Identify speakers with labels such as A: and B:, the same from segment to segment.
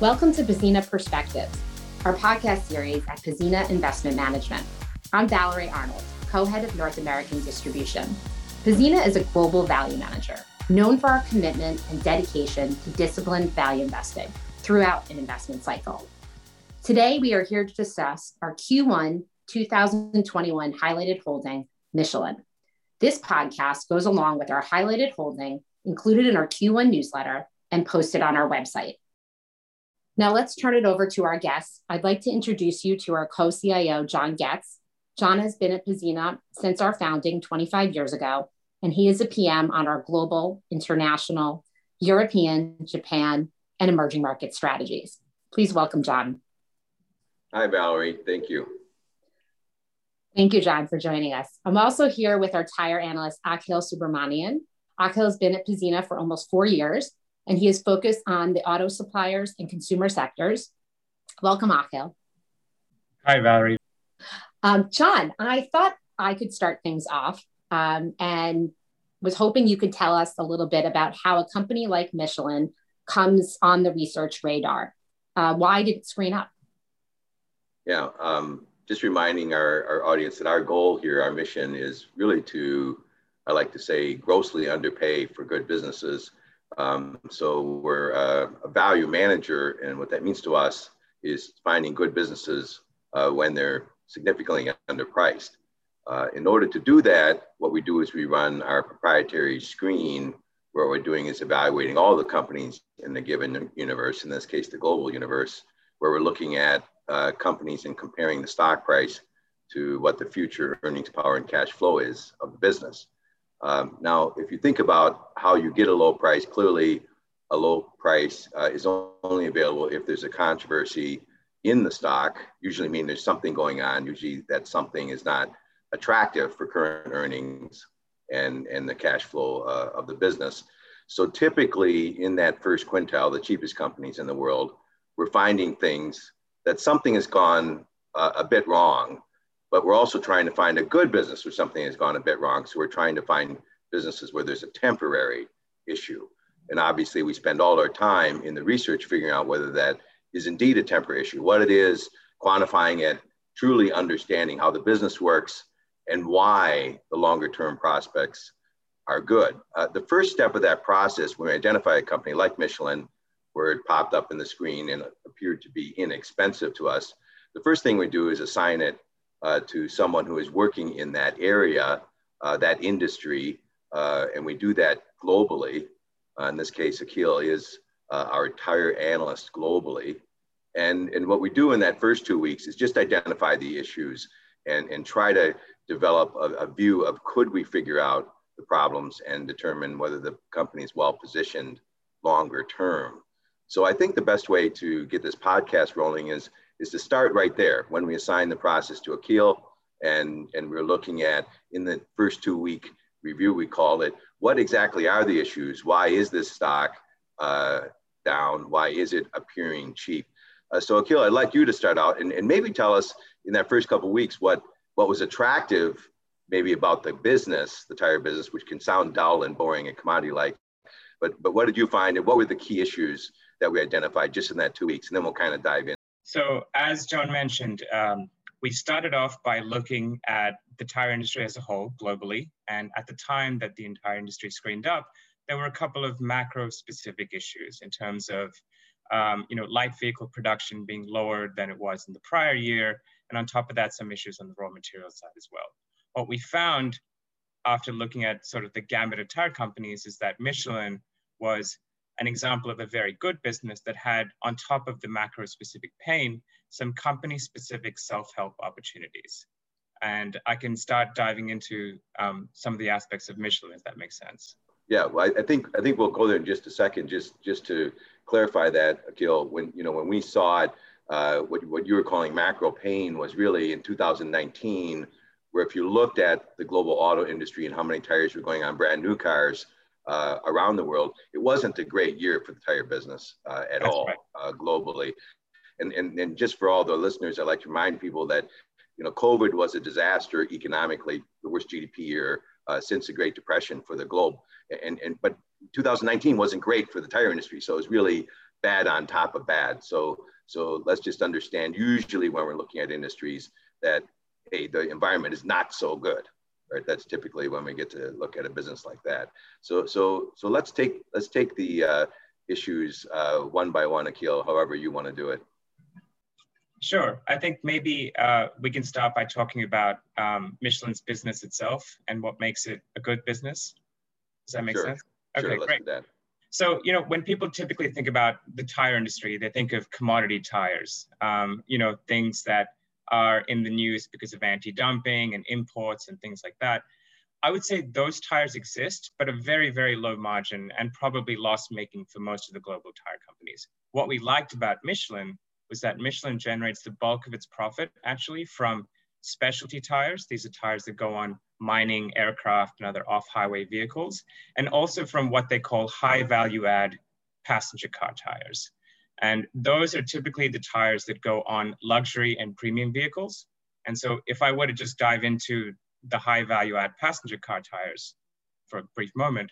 A: Welcome to Pzena Perspectives, our podcast series at Pzena Investment Management. I'm Valerie Arnold, co-head of North American Distribution. Pzena is a global value manager known for our commitment and dedication to disciplined value investing throughout an investment cycle. Today, we are here to discuss our Q1 2021 highlighted holding, Michelin. This podcast goes along with our highlighted holding included in our Q1 newsletter and posted on our website. Now let's turn it over to our guests. I'd like to introduce you to our co-CIO, John Goetz. John has been at Pzena since our founding 25 years ago, and he is a PM on our global, international, European, Japan, and emerging market strategies. Please welcome John.
B: Hi, Valerie. Thank you.
A: Thank you, John, for joining us. I'm also here with our tire analyst, Akhil Subramanian. Akhil has been at Pzena for almost four years, and he is focused on the auto suppliers and consumer sectors. Welcome, Akhil.
C: Hi, Valerie.
A: Um, John, I thought I could start things off um, and was hoping you could tell us a little bit about how a company like Michelin comes on the research radar. Uh, why did it screen up?
B: Yeah, um, just reminding our, our audience that our goal here, our mission is really to, I like to say, grossly underpay for good businesses. Um, so we're a, a, value manager, and what that means to us is finding good businesses uh, when they're significantly underpriced. Uh, in order to do that, what we do is we run our proprietary screen where we're doing is evaluating all the companies in the given universe, in this case, the global universe, where we're looking at uh, companies and comparing the stock price to what the future earnings power and cash flow is of the business. Um, now, if you think about how you get a low price, clearly a low price uh, is only available if there's a controversy in the stock, usually mean there's something going on. Usually that something is not attractive for current earnings and, and the cash flow uh, of the business. So typically in that first quintile, the cheapest companies in the world, we're finding things that something has gone uh, a bit wrong, but we're also trying to find a good business where something has gone a bit wrong. So we're trying to find businesses where there's a temporary issue. And obviously we spend all our time in the research figuring out whether that is indeed a temporary issue, what it is, quantifying it, truly understanding how the business works and why the longer term prospects are good. Uh, the first step of that process, when we identify a company like Michelin, where it popped up in the screen and appeared to be inexpensive to us, the first thing we do is assign it uh, to someone who is working in that area, uh, that industry, uh, and we do that globally. Uh, in this case, Akhil is uh, our tire analyst globally. And, and what we do in that first two weeks is just identify the issues and, and try to develop a, a view of could we figure out the problems and determine whether the company is well positioned longer term. So I think the best way to get this podcast rolling is is to start right there when we assign the process to Akhil and and we're looking at in the first two week review we call it what exactly are the issues? Why is this stock uh, down? Why is it appearing cheap? Uh, so Akhil I'd like you to start out and, and maybe tell us in that first couple weeks what what was attractive maybe about the business the tire business which can sound dull and boring and commodity like but but what did you find and what were the key issues that we identified just in that two weeks, and then we'll kind of dive in.
C: So, as John mentioned, um, we started off by looking at the tire industry as a whole globally. And at the time that the entire industry screened up, there were a couple of macro specific issues in terms of um, you know, light vehicle production being lower than it was in the prior year. And on top of that, some issues on the raw material side as well. What we found after looking at sort of the gamut of tire companies is that Michelin was an example of a very good business that had, on top of the macro specific pain, some company specific self help opportunities. And I can start diving into um, some of the aspects of Michelin, if that makes sense.
B: Yeah, well, I, think I think we'll go there in just a second, just just to clarify that, Akhil. When you know when we saw it, uh, what what you were calling macro pain was really in 2019, where if you looked at the global auto industry and how many tires were going on brand new cars, uh, around the world, it wasn't a great year for the tire business uh, at That's all right. uh, globally. And, and, and just for all the listeners, I'd like to remind people that, you know, COVID was a disaster economically, the worst GDP year uh, since the Great Depression for the globe. And, and, but 2019 wasn't great for the tire industry. So it was really bad on top of bad. So so let's just understand. Usually, when we're looking at industries, that hey, the environment is not so good. Right. That's typically when we get to look at a business like that. So so so let's take let's take the uh, issues uh, one by one, Akhil. However you want to do it.
C: Sure. I think maybe uh, we can start by talking about um, Michelin's business itself and what makes it a good business. Does that make
B: sure.
C: sense?
B: Okay, sure, great.
C: So, you know, when people typically think about the tire industry, they think of commodity tires, um, you know, things that are in the news because of anti dumping and imports and things like that. I would say those tires exist, but a very, very low margin and probably loss making for most of the global tire companies. What we liked about Michelin was that Michelin generates the bulk of its profit actually from specialty tires. These are tires that go on mining, aircraft, and other off highway vehicles, and also from what they call high value add passenger car tires. And those are typically the tires that go on luxury and premium vehicles. And so, if I were to just dive into the high value add passenger car tires for a brief moment,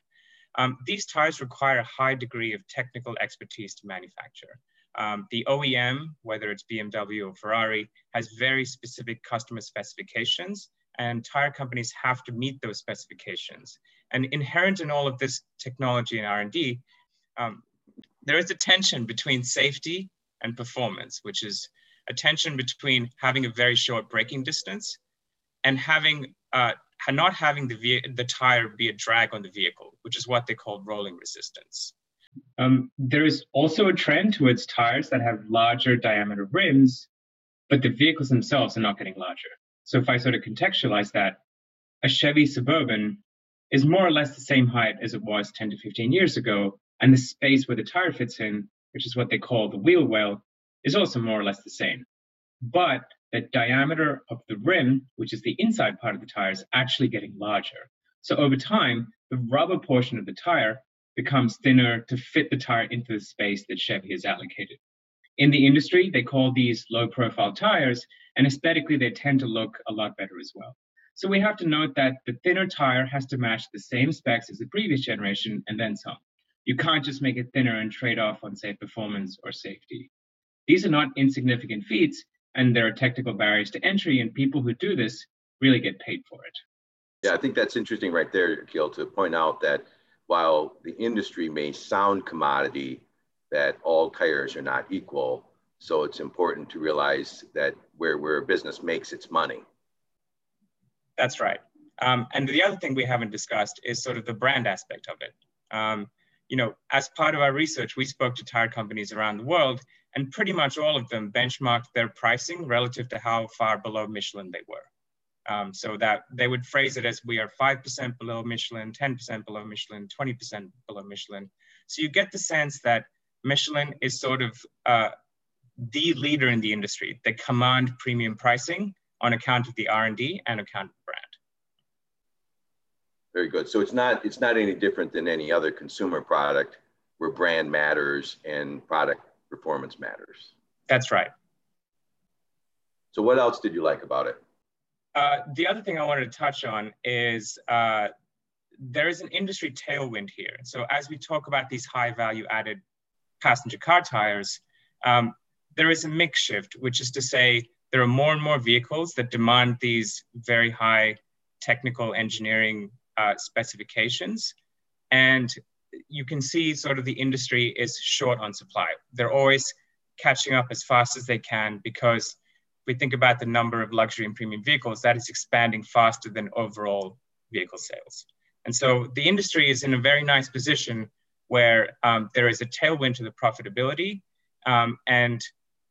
C: um, these tires require a high degree of technical expertise to manufacture. Um, the OEM, whether it's BMW or Ferrari, has very specific customer specifications, and tire companies have to meet those specifications. And inherent in all of this technology and R&D, um, there is a tension between safety and performance, which is a tension between having a very short braking distance and having uh, not having the, the tire be a drag on the vehicle, which is what they call rolling resistance. Um, there is also a trend towards tires that have larger diameter rims, but the vehicles themselves are not getting larger. So if I sort of contextualize that, a Chevy Suburban is more or less the same height as it was 10 to 15 years ago, and the space where the tire fits in, which is what they call the wheel well, is also more or less the same. But the diameter of the rim, which is the inside part of the tire, is actually getting larger. So over time, the rubber portion of the tire becomes thinner to fit the tire into the space that Chevy has allocated. In the industry, they call these low profile tires, and aesthetically, they tend to look a lot better as well. So we have to note that the thinner tire has to match the same specs as the previous generation and then some. You can't just make it thinner and trade off on, say, performance or safety. These are not insignificant feats, and there are technical barriers to entry, and people who do this really get paid for it.
B: Yeah, I think that's interesting right there, Akhil, to point out that while the industry may sound commodity, that all tires are not equal. So it's important to realize that where, where a business makes its money.
C: That's right. Um, and the other thing we haven't discussed is sort of the brand aspect of it. Um, you know, as part of our research, we spoke to tire companies around the world, and pretty much all of them benchmarked their pricing relative to how far below Michelin they were. Um, so that they would phrase it as we are 5% below Michelin, 10% below Michelin, 20% below Michelin. So you get the sense that Michelin is sort of uh, the leader in the industry. They command premium pricing on account of the R&D and account.
B: Very good. So it's not it's not any different than any other consumer product where brand matters and product performance matters.
C: That's right.
B: So what else did you like about it?
C: Uh, the other thing I wanted to touch on is uh, there is an industry tailwind here. So as we talk about these high value added passenger car tires, um, there is a mix shift, which is to say there are more and more vehicles that demand these very high technical engineering uh, specifications. And you can see sort of the industry is short on supply. They're always catching up as fast as they can because we think about the number of luxury and premium vehicles, that is expanding faster than overall vehicle sales. And so the industry is in a very nice position where um, there is a tailwind to the profitability, um, and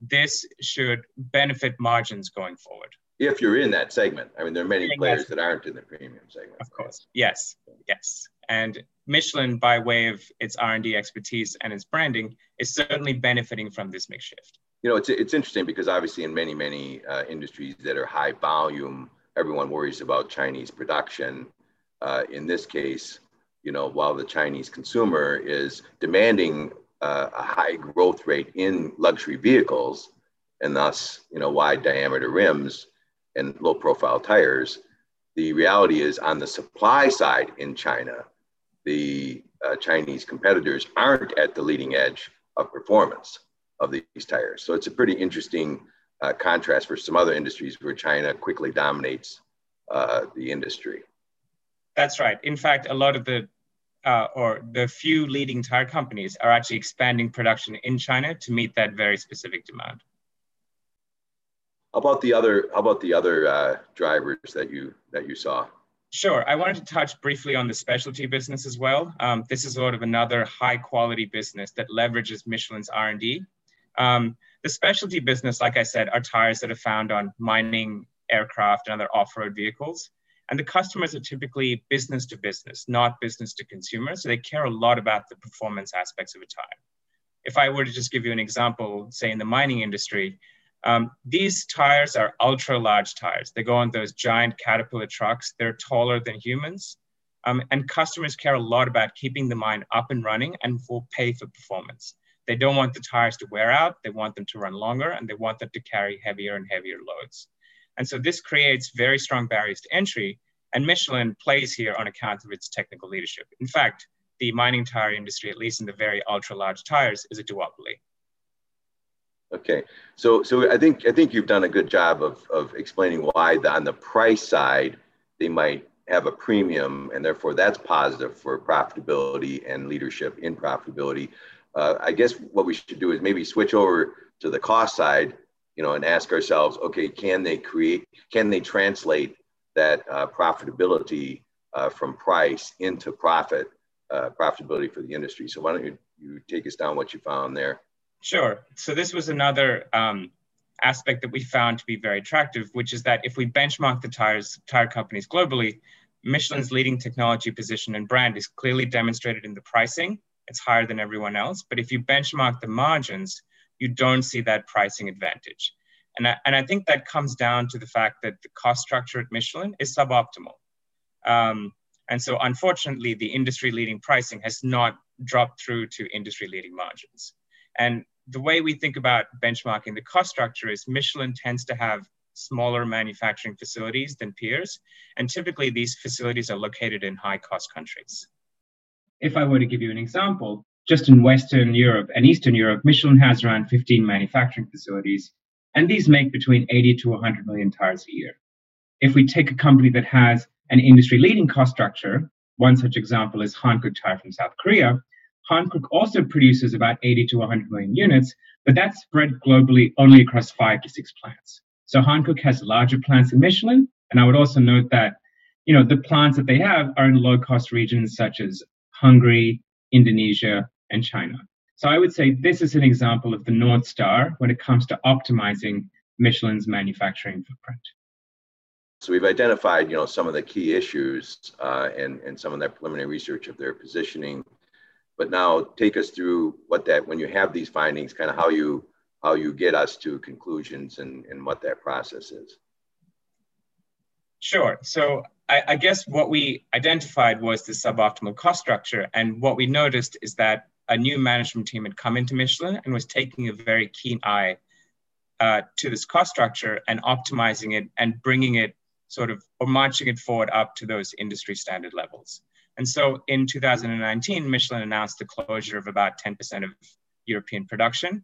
C: this should benefit margins going forward.
B: If you're in that segment, I mean, there are many players that aren't in the premium segment.
C: Of course, yes, yes. And Michelin, by way of its R&D expertise and its branding, is certainly benefiting from this mix shift
B: you know, it's, it's interesting because obviously in many, many uh, industries that are high volume, everyone worries about Chinese production. Uh, in this case, you know, while the Chinese consumer is demanding uh, a high growth rate in luxury vehicles and thus, you know, wide diameter rims and low profile tires, the reality is on the supply side in China, the uh, Chinese competitors aren't at the leading edge of performance of these tires. So it's a pretty interesting uh, contrast for some other industries where China quickly dominates uh, the industry.
C: That's right. In fact, a lot of the uh, or the few leading tire companies are actually expanding production in China to meet that very specific demand.
B: How about the other? How about the other uh, drivers that you that you saw?
C: Sure. I wanted to touch briefly on the specialty business as well. Um, this is sort of another high quality business that leverages Michelin's R&D. Um, the specialty business, like I said, are tires that are found on mining, aircraft, and other off-road vehicles. And the customers are typically business to business, not business to consumer. So they care a lot about the performance aspects of a tire. If I were to just give you an example, say in the mining industry, um, these tires are ultra large tires. They go on those giant Caterpillar trucks. They're taller than humans. Um, and customers care a lot about keeping the mine up and running and will pay for performance. They don't want the tires to wear out. They want them to run longer and they want them to carry heavier and heavier loads. And so this creates very strong barriers to entry. And Michelin plays here on account of its technical leadership. In fact, the mining tire industry, at least in the very ultra large tires, is a duopoly.
B: Okay, so so I think I think you've done a good job of of explaining why the, on the price side they might have a premium, and therefore that's positive for profitability and leadership in profitability. Uh, I guess what we should do is maybe switch over to the cost side, you know, and ask ourselves, okay, can they create, can they translate that uh, profitability uh, from price into profit, uh, profitability for the industry? So why don't you, you take us down what you found there?
C: Sure. So this was another um, aspect that we found to be very attractive, which is that if we benchmark the tires tire companies globally, Michelin's leading technology position and brand is clearly demonstrated in the pricing. It's higher than everyone else. But if you benchmark the margins, you don't see that pricing advantage. And I, and I think that comes down to the fact that the cost structure at Michelin is suboptimal. Um, and so, unfortunately, the industry leading pricing has not dropped through to industry leading margins. And the way we think about benchmarking the cost structure is Michelin tends to have smaller manufacturing facilities than peers. And typically, these facilities are located in high cost countries. If I were to give you an example, just in Western Europe and Eastern Europe, Michelin has around 15 manufacturing facilities, and these make between 80 to 100 million tires a year. If we take a company that has an industry leading cost structure, one such example is Hankook Tire from South Korea, Hankook also produces about 80 to 100 million units, but that's spread globally only across five to six plants. So Hankook has larger plants than Michelin, and I would also note that you know the plants that they have are in low cost regions such as Hungary, Indonesia, and China. So I would say this is an example of the North Star when it comes to optimizing Michelin's manufacturing footprint.
B: So we've identified, you know, some of the key issues uh, and, and some of that preliminary research of their positioning but now take us through what that when you have these findings kind of how you how you get us to conclusions and, and what that process is.
C: Sure. So I, I guess what we identified was the suboptimal cost structure. And what we noticed is that a new management team had come into michelin and was taking a very keen eye uh, to this cost structure and optimizing it and bringing it sort of or marching it forward up to those industry standard levels and so in 2019, Michelin announced the closure of about 10% of European production.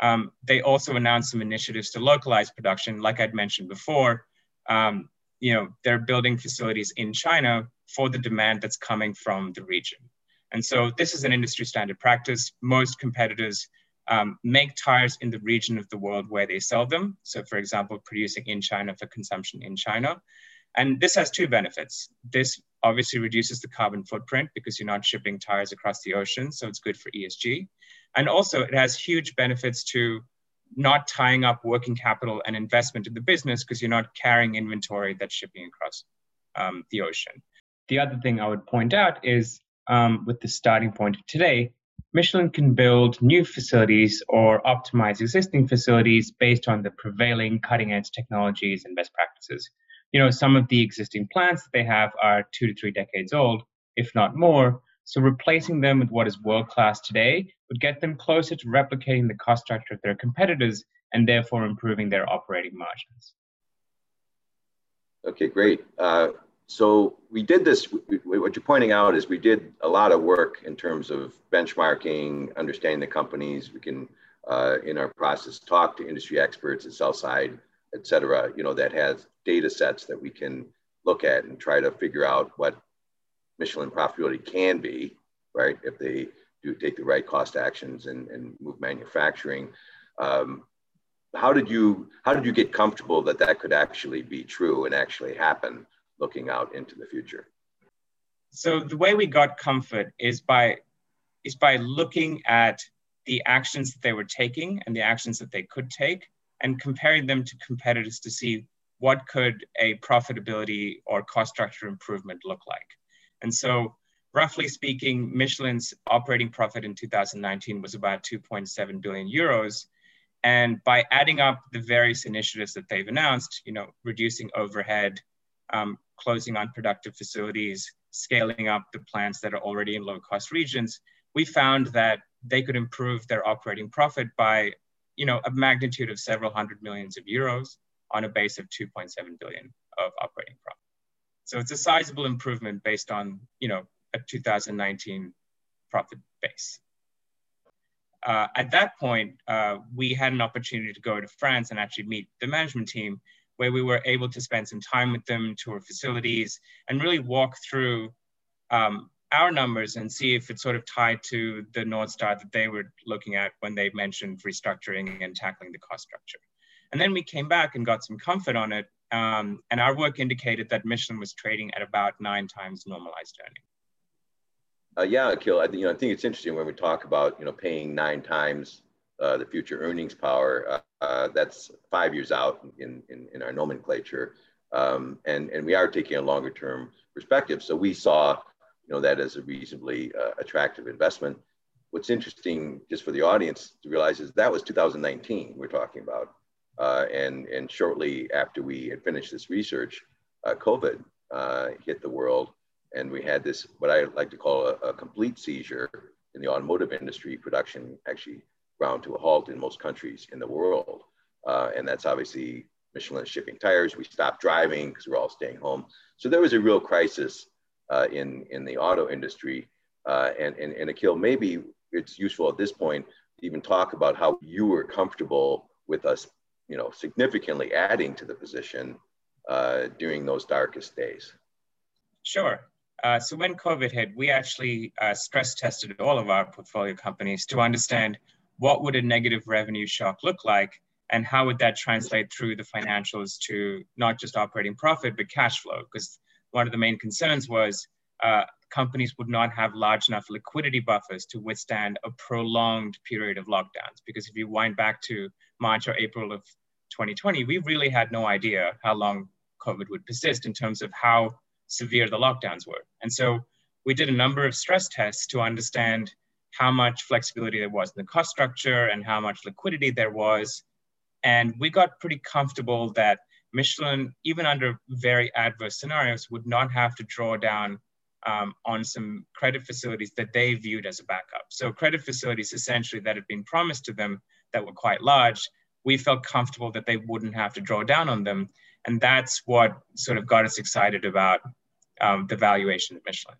C: Um, they also announced some initiatives to localize production, like I'd mentioned before. Um, you know, they're building facilities in China for the demand that's coming from the region. And so this is an industry standard practice. Most competitors um, make tires in the region of the world where they sell them. So, for example, producing in China for consumption in China. And this has two benefits. This obviously reduces the carbon footprint because you're not shipping tires across the ocean. So it's good for ESG. And also, it has huge benefits to not tying up working capital and investment in the business because you're not carrying inventory that's shipping across um, the ocean. The other thing I would point out is um, with the starting point of today, Michelin can build new facilities or optimize existing facilities based on the prevailing cutting edge technologies and best practices you know, some of the existing plants that they have are two to three decades old, if not more. So replacing them with what is world class today would get them closer to replicating the cost structure of their competitors and therefore improving their operating margins.
B: Okay, great. Uh, so we did this. What you're pointing out is we did a lot of work in terms of benchmarking, understanding the companies. We can, uh, in our process, talk to industry experts at sell side, et cetera. You know that has data sets that we can look at and try to figure out what Michelin profitability can be, right? If they do take the right cost actions and, and move manufacturing. Um, how did you how did you get comfortable that that could actually be true and actually happen? looking out into the future?
C: So the way we got comfort is by is by looking at the actions that they were taking and the actions that they could take and comparing them to competitors to see what could a profitability or cost structure improvement look like. And so roughly speaking, Michelin's operating profit in 2019 was about 2.7 billion euros. And by adding up the various initiatives that they've announced, you know, reducing overhead, um, closing unproductive facilities, scaling up the plants that are already in low cost regions, we found that they could improve their operating profit by you know, a magnitude of several hundred millions of euros on a base of 2.7 billion of operating profit. So it's a sizable improvement based on, you know, a 2019 profit base. Uh, at that point, uh, we had an opportunity to go to France and actually meet the management team where we were able to spend some time with them, tour facilities, and really walk through um, our numbers and see if it's sort of tied to the North Star that they were looking at when they mentioned restructuring and tackling the cost structure. And then we came back and got some comfort on it. Um, and our work indicated that Michelin was trading at about nine times normalized earnings.
B: Uh, yeah, Akhil, I, you know, I think it's interesting when we talk about, you know, paying nine times uh, the future earnings power. Uh, uh, that's five years out in, in, in our nomenclature. Um, and, and we are taking a longer term perspective. So we saw you know, that as a reasonably uh, attractive investment. What's interesting just for the audience to realize is that was 2019 we're talking about. Uh, and, and shortly after we had finished this research, COVID hit the world and we had this, what I like to call a, a complete seizure in the automotive industry. Production actually ground to a halt in most countries in the world. Uh, and that's obviously Michelin shipping tires. We stopped driving because we're all staying home. So there was a real crisis uh, in, in the auto industry. Uh, and, and, and Akhil, maybe it's useful at this point to even talk about how you were comfortable with us, you know, significantly adding to the position uh, during those darkest days.
C: Sure. Uh, so when COVID hit, we actually uh, stress tested all of our portfolio companies to understand what would a negative revenue shock look like and how would that translate through the financials to not just operating profit but cash flow because one of the main concerns was uh, companies would not have large enough liquidity buffers to withstand a prolonged period of lockdowns because if you wind back to march or april of 2020 we really had no idea how long covid would persist in terms of how severe the lockdowns were and so we did a number of stress tests to understand how much flexibility there was in the cost structure and how much liquidity there was. And we got pretty comfortable that Michelin, even under very adverse scenarios, would not have to draw down um, on some credit facilities that they viewed as a backup. So, credit facilities essentially that had been promised to them that were quite large, we felt comfortable that they wouldn't have to draw down on them. And that's what sort of got us excited about um, the valuation of Michelin.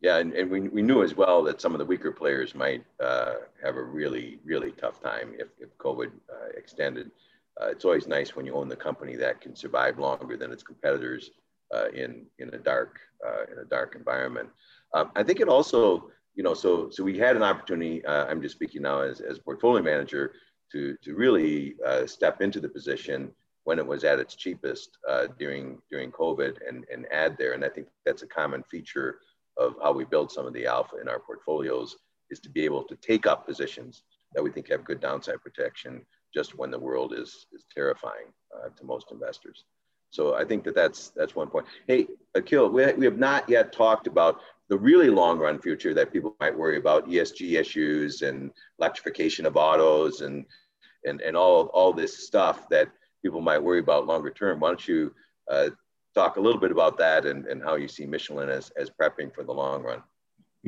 B: Yeah, and, and we, we knew as well that some of the weaker players might uh, have a really, really tough time if, if COVID uh, extended. Uh, it's always nice when you own the company that can survive longer than its competitors uh, in, in a dark, uh, in a dark environment. Um, I think it also, you know, so, so we had an opportunity, uh, I'm just speaking now as, as portfolio manager, to, to really step into the position when it was at its cheapest during, during COVID and, and add there. And I think that's a common feature of how we build some of the alpha in our portfolios is to be able to take up positions that we think have good downside protection just when the world is, is terrifying uh, to most investors. So I think that that's, that's one point. Hey, Akhil, we, we have not yet talked about the really long run future that people might worry about ESG issues and electrification of autos and, and, and all, all this stuff that people might worry about longer term. Why don't you uh, talk a little bit about that and, and how you see Michelin as, as prepping for the long run.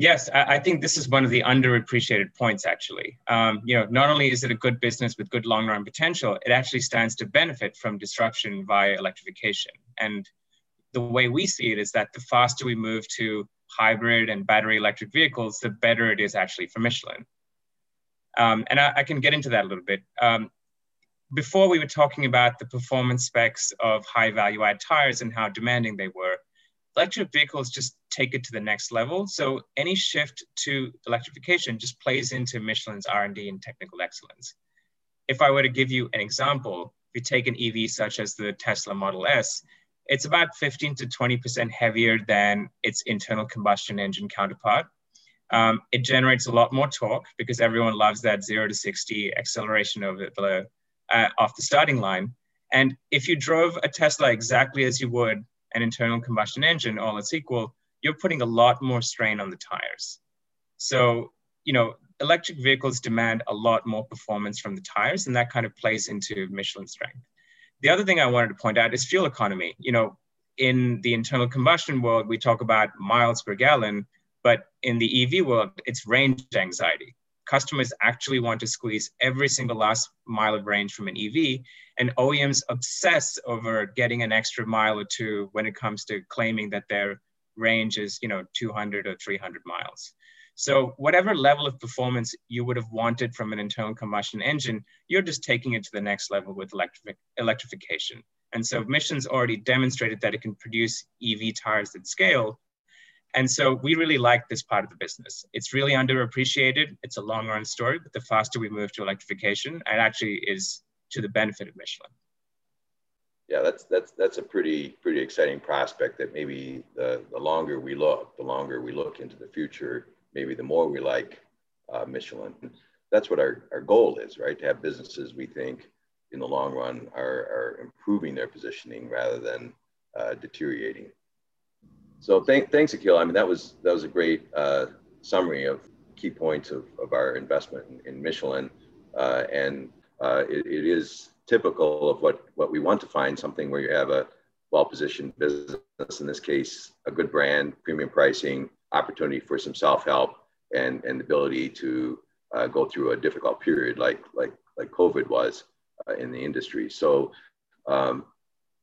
C: Yes, I, think this is one of the underappreciated points, actually. Um, you know, not only is it a good business with good long run potential, it actually stands to benefit from disruption via electrification. And the way we see it is that the faster we move to hybrid and battery electric vehicles, the better it is actually for Michelin. Um, and I, I, can get into that a little bit. Um, before we were talking about the performance specs of high value add tires and how demanding they were. Electric vehicles just take it to the next level. So any shift to electrification just plays into Michelin's R&D and technical excellence. If I were to give you an example, if you take an EV such as the Tesla Model S, it's about 15 to 20% heavier than its internal combustion engine counterpart. Um, it generates a lot more torque because everyone loves that zero to 60 acceleration over the uh, off the starting line. And if you drove a Tesla exactly as you would an internal combustion engine, all its equal, you're putting a lot more strain on the tires. So, you know, electric vehicles demand a lot more performance from the tires, and that kind of plays into Michelin strength. The other thing I wanted to point out is fuel economy. You know, in the internal combustion world, we talk about miles per gallon, but in the EV world, it's range anxiety customers actually want to squeeze every single last mile of range from an EV, and OEMs obsess over getting an extra mile or two when it comes to claiming that their range is, you know, 200 or 300 miles. So whatever level of performance you would have wanted from an internal combustion engine, you're just taking it to the next level with electric, electrification. And so Michelin's already demonstrated that it can produce EV tires at scale and so we really like this part of the business. It's really underappreciated. It's a long run story, but the faster we move to electrification, it actually is to the benefit of Michelin.
B: Yeah, that's that's that's a pretty pretty exciting prospect. That maybe the the longer we look, the longer we look into the future, maybe the more we like uh, Michelin. That's what our, our goal is, right? To have businesses we think in the long run are, are improving their positioning rather than uh, deteriorating. So thank, thanks, Akhil. I mean, that was that was a great uh, summary of key points of, of our investment in, in Michelin, uh, and uh, it, it is typical of what what we want to find something where you have a well-positioned business. In this case, a good brand, premium pricing, opportunity for some self-help, and and the ability to uh, go through a difficult period like like like COVID was uh, in the industry. So um,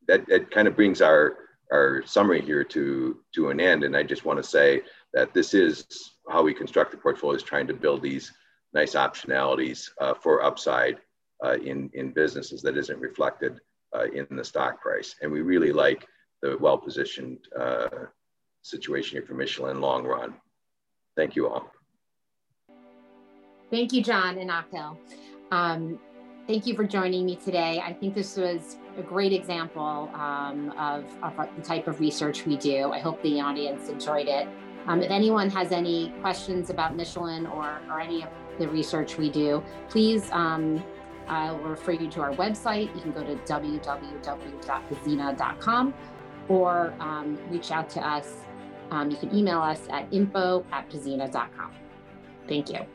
B: that that kind of brings our our summary here to to an end. And I just want to say that this is how we construct the portfolio is trying to build these nice optionalities uh, for upside uh, in in businesses that isn't reflected uh, in the stock price. And we really like the well positioned uh, situation here for Michelin long run. Thank you all.
A: Thank you, John and Akhil. Um, thank you for joining me today. I think this was a great example um, of, of, the type of research we do. I hope the audience enjoyed it. Um, if anyone has any questions about Michelin or, or any of the research we do, please, um, I'll refer you to our website. You can go to www.pzena.com or um, reach out to us. Um, you can email us at info at pzena.com. Thank you.